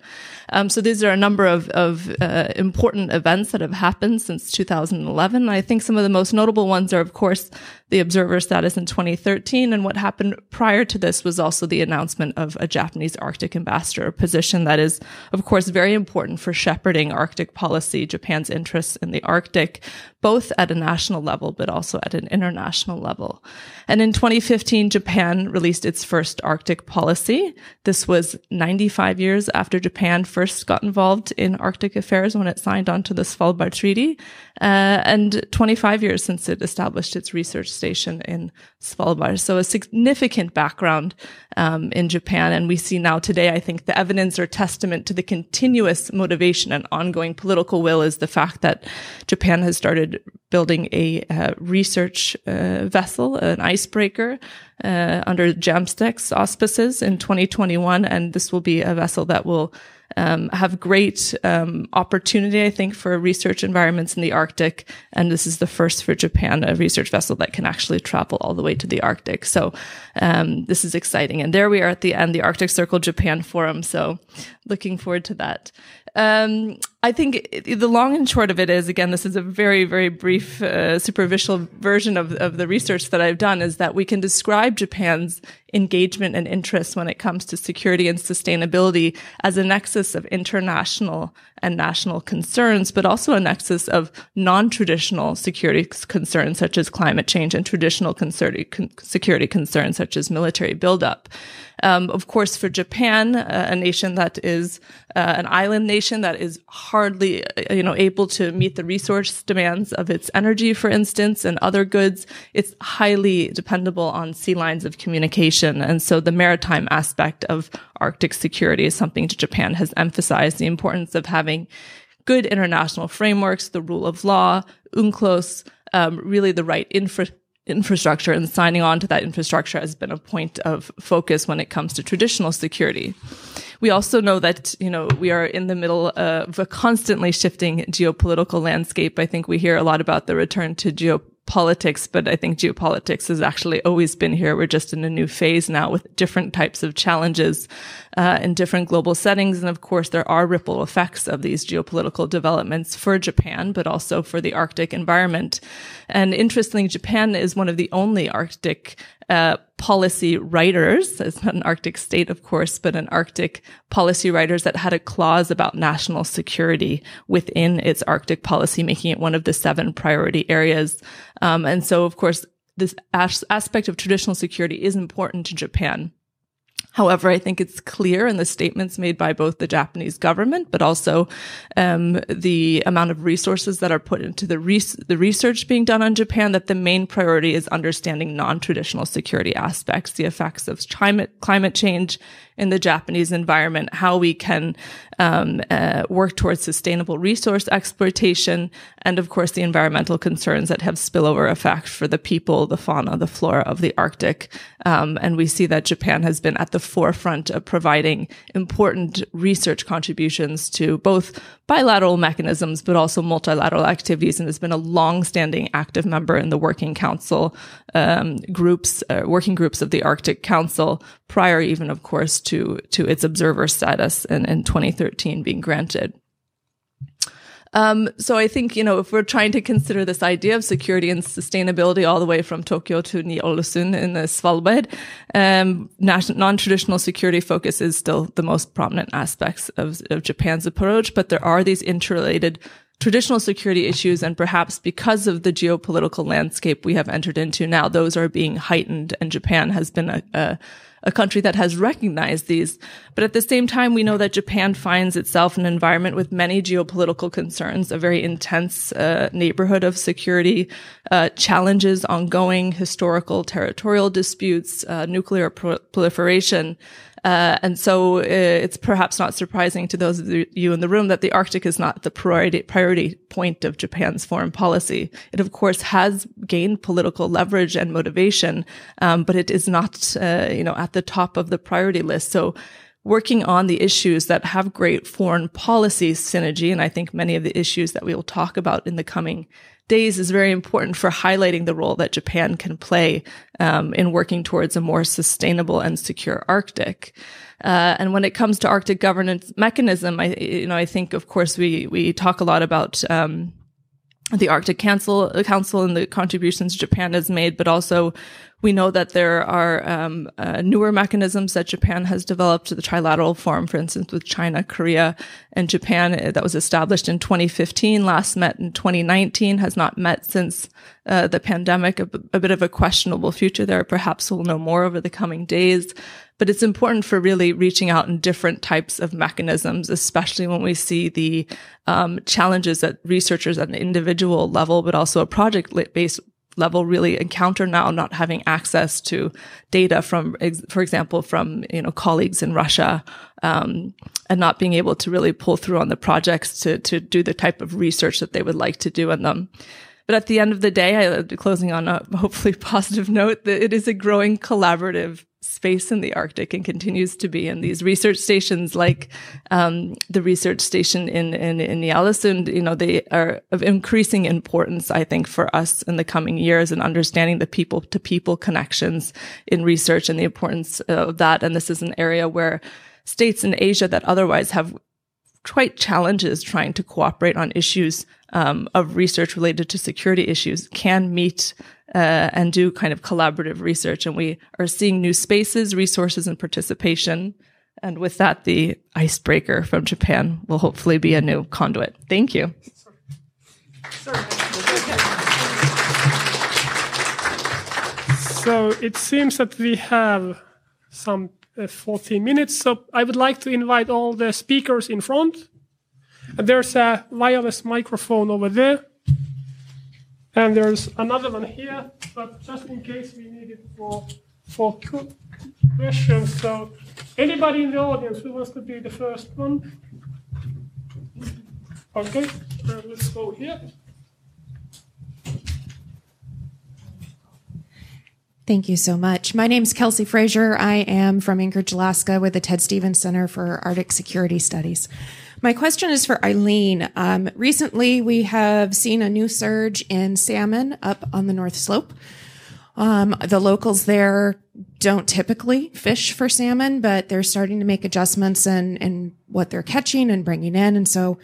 Um, so these are a number of, of uh, important events that have happened since 2011. I think some of the most notable ones are, of course, the observer status in 2013. And what happened prior to this was also the announcement of a Japanese Arctic ambassador, position that is, of course, very important for shepherding Arctic policy, Japan's interests in the Arctic, both at a national level, but also at an international level. And in 2015, Japan released its first Arctic policy. This was 95 years after Japan first got involved in Arctic affairs when it signed on to the Svalbard Treaty, uh, and 25 years since it established its research station in Svalbard. So a significant background um, in Japan. And we see now today, I think the evidence or testament to the continuous motivation and ongoing political will is the fact that Japan has started building a uh, research uh, vessel, an icebreaker, uh, under JAMSTEC's auspices in 2021. And this will be a vessel that will um, have great um, opportunity, I think, for research environments in the Arctic. And this is the first for Japan, a research vessel that can actually travel all the way to the Arctic. So um, this is exciting. And there we are at the end, the Arctic Circle Japan Forum. So looking forward to that. Um, I think the long and short of it is, again, this is a very, very brief, uh, superficial version of, of the research that I've done is that we can describe Japan's engagement and interest when it comes to security and sustainability as a nexus of international and national concerns, but also a nexus of non-traditional security concerns such as climate change and traditional security concerns such as military buildup. Um, of course, for Japan, uh, a nation that is uh, an island nation that is hardly, uh, you know, able to meet the resource demands of its energy, for instance, and other goods, it's highly dependable on sea lines of communication. And so the maritime aspect of Arctic security is something that Japan has emphasized the importance of having good international frameworks, the rule of law, UNCLOS, um, really the right infra- infrastructure and signing on to that infrastructure has been a point of focus when it comes to traditional security. We also know that, you know, we are in the middle of a constantly shifting geopolitical landscape. I think we hear a lot about the return to geo politics, but I think geopolitics has actually always been here. We're just in a new phase now with different types of challenges uh, in different global settings. And of course, there are ripple effects of these geopolitical developments for Japan, but also for the Arctic environment. And interestingly, Japan is one of the only Arctic uh, policy writers. It's not an Arctic state, of course, but an Arctic policy writers that had a clause about national security within its Arctic policy, making it one of the seven priority areas. Um, and so, of course, this as- aspect of traditional security is important to Japan. However, I think it's clear in the statements made by both the Japanese government, but also um, the amount of resources that are put into the, res- the research being done on Japan that the main priority is understanding non-traditional security aspects, the effects of climate climate change in the Japanese environment, how we can um, uh, work towards sustainable resource exploitation, and of course the environmental concerns that have spillover effect for the people, the fauna, the flora of the Arctic. Um, and we see that Japan has been at the forefront of providing important research contributions to both bilateral mechanisms, but also multilateral activities, and has been a long-standing active member in the Working Council um, groups, uh, working groups of the Arctic Council, prior even, of course, to to its observer status in, in 2013 being granted. Um, so I think, you know, if we're trying to consider this idea of security and sustainability all the way from Tokyo to Ny-Ålesund in the Svalbard, um, non-traditional security focus is still the most prominent aspects of, of Japan's approach, but there are these interrelated traditional security issues and perhaps because of the geopolitical landscape we have entered into now, those are being heightened and Japan has been a, a a country that has recognized these. But at the same time, we know that Japan finds itself in an environment with many geopolitical concerns, a very intense uh, neighborhood of security uh, challenges, ongoing historical territorial disputes, uh, nuclear pro- proliferation. Uh, and so uh, it's perhaps not surprising to those of you in the room that the Arctic is not the priority, priority point of Japan's foreign policy. It, of course, has gained political leverage and motivation, um, but it is not, uh, you know, at the top of the priority list. So working on the issues that have great foreign policy synergy, and I think many of the issues that we will talk about in the coming days is very important for highlighting the role that Japan can play um, in working towards a more sustainable and secure Arctic. Uh, and when it comes to Arctic governance mechanism, I, you know, I think, of course, we we talk a lot about um, the Arctic Council, Council and the contributions Japan has made, but also we know that there are um, uh, newer mechanisms that Japan has developed, the trilateral forum, for instance, with China, Korea, and Japan uh, that was established in 2015, last met in 2019, has not met since uh, the pandemic, a, a bit of a questionable future there. Perhaps we'll know more over the coming days. But it's important for really reaching out in different types of mechanisms, especially when we see the um, challenges that researchers at an individual level, but also a project based level really encounter now not having access to data from for example from you know colleagues in russia um, and not being able to really pull through on the projects to to do the type of research that they would like to do in them but at the end of the day, I, closing on a hopefully positive note, that it is a growing collaborative space in the Arctic and continues to be. And these research stations, like um, the research station in in, in Ny-Ålesund, you know, they are of increasing importance, I think, for us in the coming years and understanding the people to people connections in research and the importance of that. And this is an area where states in Asia that otherwise have quite challenges trying to cooperate on issues um, of research related to security issues can meet uh, and do kind of collaborative research. And we are seeing new spaces, resources, and participation. And with that, the icebreaker from Japan will hopefully be a new conduit. Thank you. So it seems that we have some uh, 14 minutes. So I would like to invite all the speakers in front. And there's a wireless microphone over there. And there's another one here, but just in case we need it for, for questions. So anybody in the audience who wants to be the first one? Okay, uh, let's go here. Thank you so much. My name is Kelsey Frazier. I am from Anchorage, Alaska, with the Ted Stevens Center for Arctic Security Studies. My question is for Aileen. Um, recently, we have seen a new surge in salmon up on the North Slope. Um, the locals there don't typically fish for salmon, but they're starting to make adjustments in, in what they're catching and bringing in. And so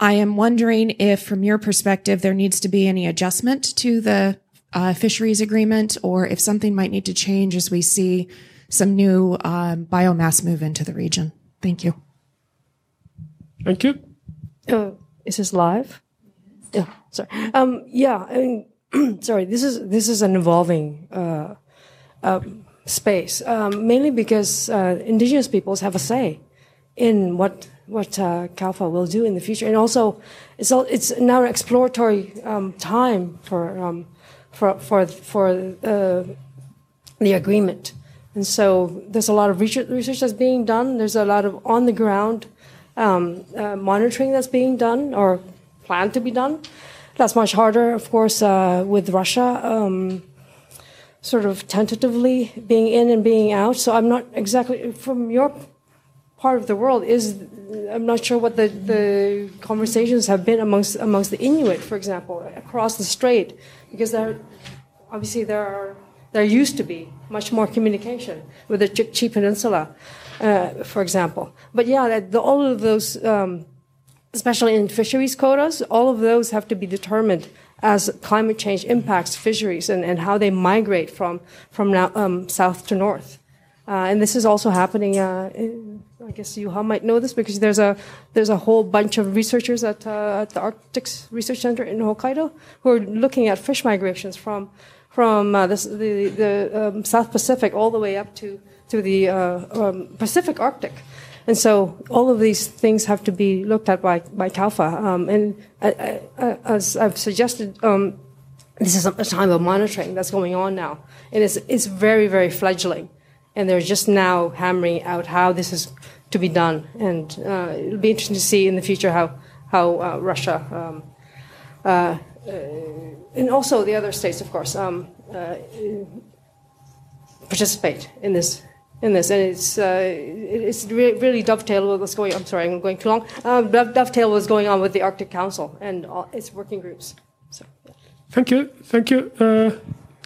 I am wondering if, from your perspective, there needs to be any adjustment to the uh, fisheries agreement or if something might need to change as we see some new um, biomass move into the region. Thank you. Thank you. Uh, is this live? Yeah. Sorry. Um, yeah. I mean, (clears throat) sorry. This is this is an evolving uh, uh, space, um, mainly because uh, indigenous peoples have a say in what what uh, CAOFA will do in the future, and also it's all, it's now an exploratory um, time for um, for for for uh, the agreement. And so there's a lot of research, that's being done. There's a lot of on the ground um, uh, monitoring that's being done or planned to be done. That's much harder, of course, uh, with Russia um, sort of tentatively being in and being out. So I'm not exactly from your part of the world is I'm not sure what the, the conversations have been amongst amongst the Inuit, for example, across the strait because there, obviously there are there used to be much more communication with the Chukchi Peninsula, uh, for example. But yeah, the, all of those um, especially in fisheries quotas, all of those have to be determined as climate change impacts fisheries and, and how they migrate from, from now, um, south to north. Uh, and this is also happening. Uh, I guess you all might know this because there's a there's a whole bunch of researchers at, uh, at the Arctic Research Center in Hokkaido who are looking at fish migrations from from uh, this, the the um, South Pacific all the way up to to the uh, um, Pacific Arctic. And so all of these things have to be looked at by, by CAOFA. Um, and uh, uh, as I've suggested, um, this is a time of monitoring that's going on now. And it's, it's very, very fledgling. And they're just now hammering out how this is to be done. And uh, it'll be interesting to see in the future how, how uh, Russia, um, uh, uh, and also the other states, of course, um, participate in this in this, and it's uh, it's really, really dovetail with what's going. On. I'm sorry, I'm going too long. Um, dovetail what's going on with the Arctic Council and all its working groups. So, yeah. Thank you, thank you. Uh,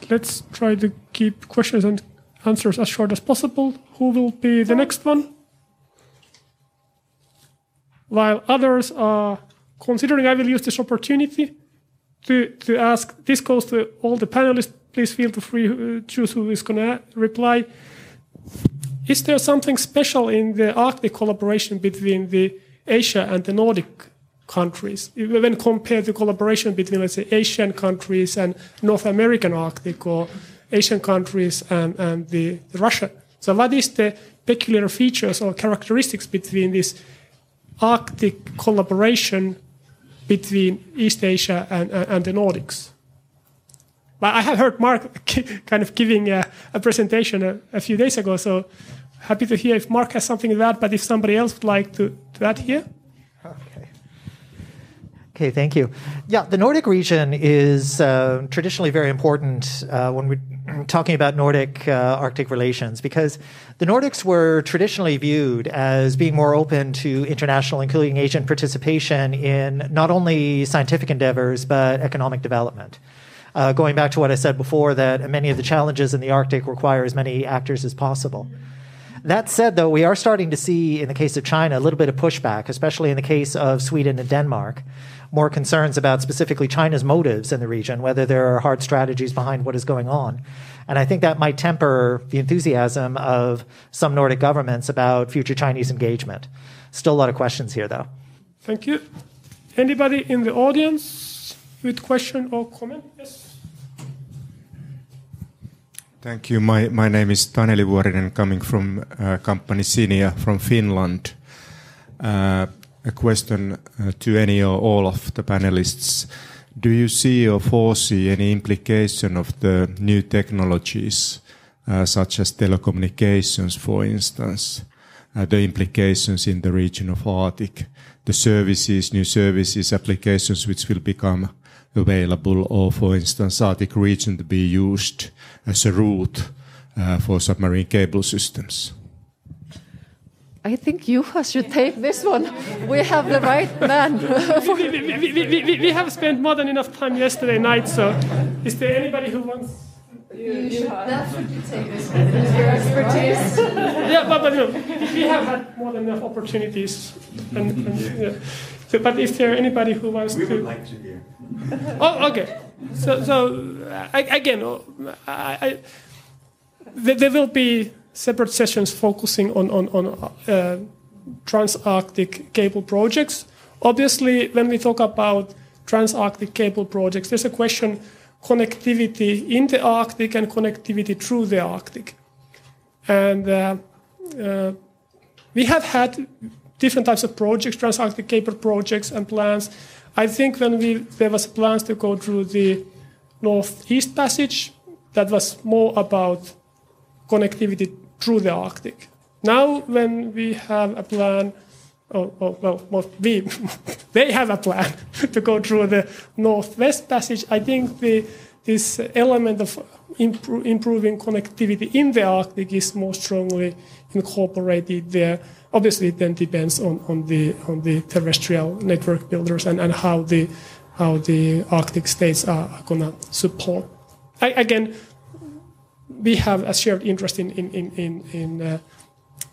let's try to keep questions and answers as short as possible. Who will be the next one? While others are considering, I will use this opportunity to to ask. This goes to all the panelists. Please feel free to uh, choose who is going to reply is there something special in the Arctic collaboration between the Asia and the Nordic countries when compared to collaboration between, let's say, Asian countries and North American Arctic or Asian countries and, and the, the Russia? So, what is the peculiar features or characteristics between this Arctic collaboration between East Asia and, and, and the Nordics? But I have heard Mark (laughs) kind of giving a, a presentation a, a, few days ago, so happy to hear if Mark has something to that. But if somebody else would like to, to add here. Okay. Okay, thank you. Yeah, the Nordic region is uh, traditionally very important uh, when we're talking about Nordic uh, Arctic relations because the Nordics were traditionally viewed as being more open to international, including Asian participation in not only scientific endeavors but economic development. Uh, going back to what I said before, that many of the challenges in the Arctic require as many actors as possible. That said, though, we are starting to see, in the case of China, a little bit of pushback, especially in the case of Sweden and Denmark. More concerns about specifically China's motives in the region, whether there are hard strategies behind what is going on. And I think that might temper the enthusiasm of some Nordic governments about future Chinese engagement. Still a lot of questions here, though. Thank you. Anybody in the audience? with question or comment? Yes. Thank you. My, my name is Taneli Vuorinen, coming from uh, company Cinia from Finland. Uh, a question uh, to any or all of the panelists. Do you see or foresee any implication of the new technologies, uh, such as telecommunications, for instance, uh, the implications in the region of Arctic, the services, new services, applications which will become available or, for instance, Arctic region to be used as a route for submarine cable systems? I think you should take this one. We have the right man. (laughs) we, we, we, we, have spent more than enough time yesterday night, so is there anybody who wants? You, you should definitely take this one. your expertise. (laughs) yeah, but, but you know, we have had more than enough opportunities. And, and yeah. so, but if there anybody who wants we to. We would like to hear. (laughs) oh, okay. So, so uh, I, again, oh, I, I, there will be separate sessions focusing on on, on uh, trans-Arctic cable projects. Obviously, when we talk about trans-Arctic cable projects, there's a question connectivity in the Arctic and connectivity through the Arctic. And uh, uh, we have had different types of projects, trans-Arctic cable projects and plans I think when we there was plans to go through the northeast passage, that was more about connectivity through the Arctic. Now, when we have a plan, oh, oh well, we (laughs) they have a plan (laughs) to go through the northwest passage. I think the this element of impro- improving connectivity in the Arctic is more strongly incorporated there obviously it then depends on, on the on the terrestrial network builders and, and how the how the Arctic states are, are gonna support. I, again, we have a shared interest in in in in, in uh,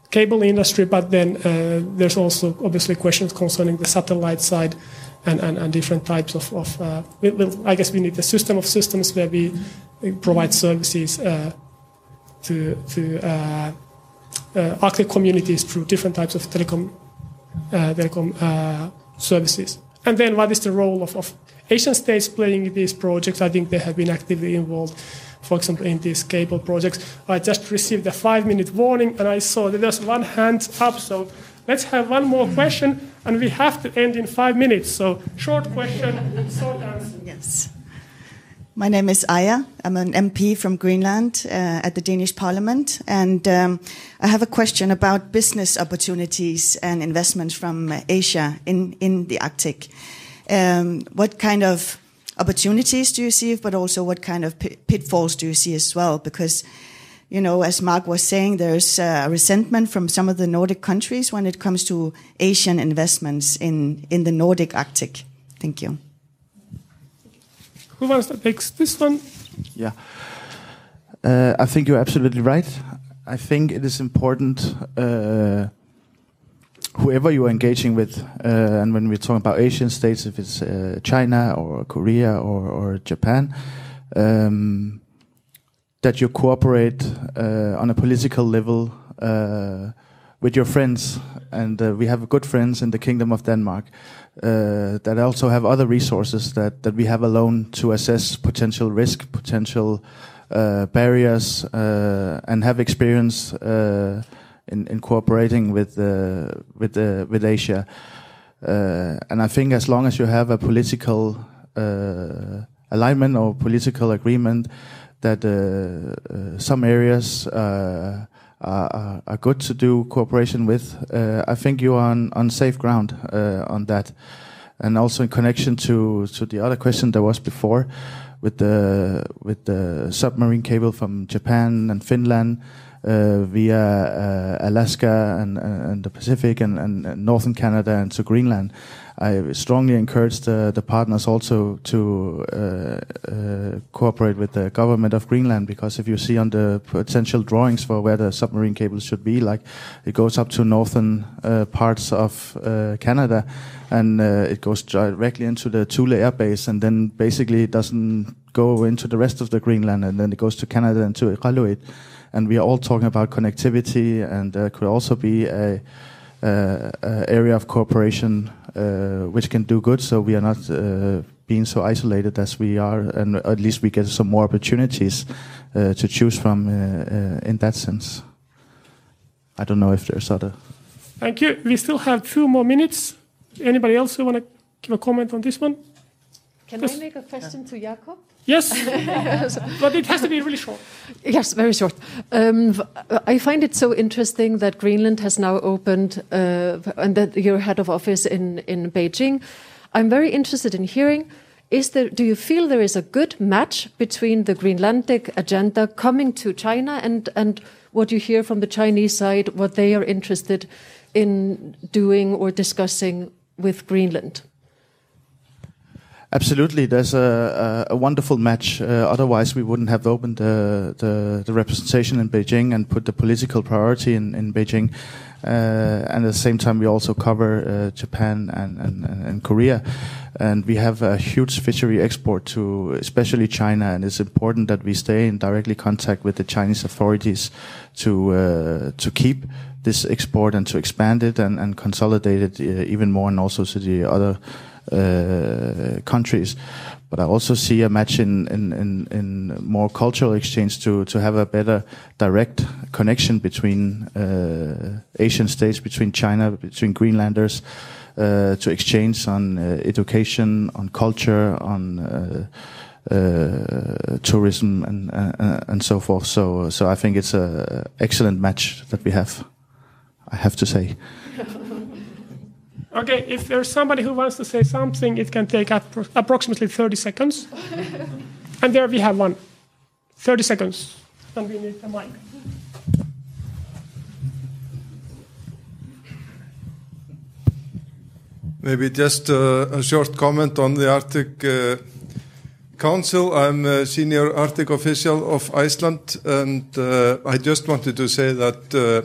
cable industry, but then uh, there's also obviously questions concerning the satellite side and, and, and different types of, of uh, we, I guess we need a system of systems where we provide services uh, to, to uh, uh, Arctic communities through different types of telecom, telecom services. And then what is the role of, of Asian states playing in these projects? I think they have been actively involved for example, in these cable projects. I just received a five minute warning and I saw that there's one hand up. So let's have one more question and we have to end in five minutes. So short question, short answer. Yes. My name is Aaja. I'm an MP from Greenland uh, at the Danish Parliament, and um, I have a question about business opportunities and investments from Asia in in the Arctic. Um, what kind of opportunities do you see, but also what kind of pitfalls do you see as well? Because, you know, as Mark was saying, there's a resentment from some of the Nordic countries when it comes to Asian investments in, in the Nordic Arctic. Thank you. Who wants to take this one? Yeah. Uh, I think you're absolutely right. I think it is important uh, whoever you are engaging with, uh, and when we're talking about Asian states, if it's uh, China or Korea or, or Japan, um, that you cooperate uh, on a political level uh, with your friends. And uh, we have good friends in the Kingdom of Denmark uh, that also have other resources that, that we have alone to assess potential risk, potential barriers, and have experience in, in cooperating with uh, with uh, with Asia. Uh, and I think as long as you have a political uh, alignment or political agreement that uh, uh, some areas are, are, good to do cooperation with, I think you are on, on safe ground on that. And also in connection to, to the other question that was before, with the with the submarine cable from Japan and Finland, Uh, via uh, Alaska and, and, the Pacific and, and, northern Canada and to Greenland. I strongly encourage the, the partners also to uh, uh, cooperate with the government of Greenland because if you see on the potential drawings for where the submarine cables should be, like it goes up to northern uh, parts of Canada and it goes directly into the Thule Air Base and then basically doesn't go into the rest of the Greenland and then it goes to Canada and to Iqaluit and we are all talking about connectivity, and there could also be a, a, a area of cooperation uh, which can do good. So we are not uh, being so isolated as we are, and at least we get some more opportunities uh, to choose from uh, uh, in that sense. I don't know if there's other. Thank you. We still have two more minutes. Anybody else who want to give a comment on this one? Can I make a question to Jacob? Yes, (laughs) but it has to be really short. Yes, very short. Um, I find it so interesting that Greenland has now opened uh, and that you're head of office in, in Beijing. I'm very interested in hearing is there, do you feel there is a good match between the Greenlandic agenda coming to China and, and what you hear from the Chinese side, what they are interested in doing or discussing with Greenland? Absolutely, there's a, a, a wonderful match. Uh, otherwise, we wouldn't have opened the, the, the, representation in Beijing and put the political priority in, in Beijing. Uh, and at the same time, we also cover uh, Japan and, and, and, Korea. And we have a huge fishery export to especially China. And it's important that we stay in directly contact with the Chinese authorities to uh, to keep this export and to expand it and, and consolidate it uh, even more, and also to the other countries. But I also see a match in, in, in, in, more cultural exchange to, to have a better direct connection between uh, Asian states, between China, between Greenlanders, uh, to exchange on uh, education, on culture, on uh, uh, tourism, and and so forth. So so I think it's an excellent match that we have. I have to say. (laughs) Okay, if there's somebody who wants to say something, it can take appro approximately 30 seconds. (laughs) and there we have one. 30 seconds. And we need a mic. Maybe just uh, a short comment on the Arctic uh, Council. I'm a senior Arctic official of Iceland, and uh, I just wanted to say that uh,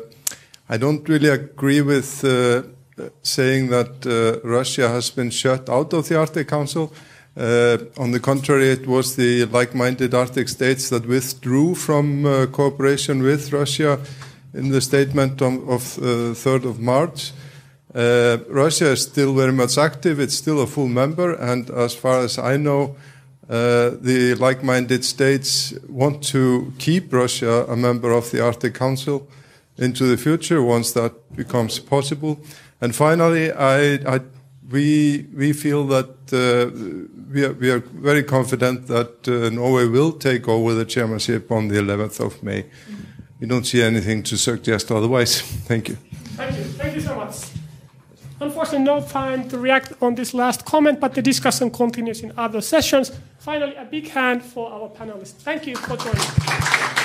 I don't really agree with uh, saying that uh, Russia has been shut out of the Arctic Council. Uh, on the contrary, it was the like-minded Arctic states that withdrew from uh, cooperation with Russia in the statement of, of 3rd of March. Uh, Russia is still very much active. It's still a full member, and as far as I know, uh, the like-minded states want to keep Russia a member of the Arctic Council into the future once that becomes possible. And finally, I, I, we we feel that uh, we, are, we are very confident that uh, Norway will take over the chairmanship on the 11th of May. We don't see anything to suggest otherwise. (laughs) Thank you. Thank you. Thank you so much. Unfortunately, no time to react on this last comment, but the discussion continues in other sessions. Finally, a big hand for our panelists. Thank you for joining.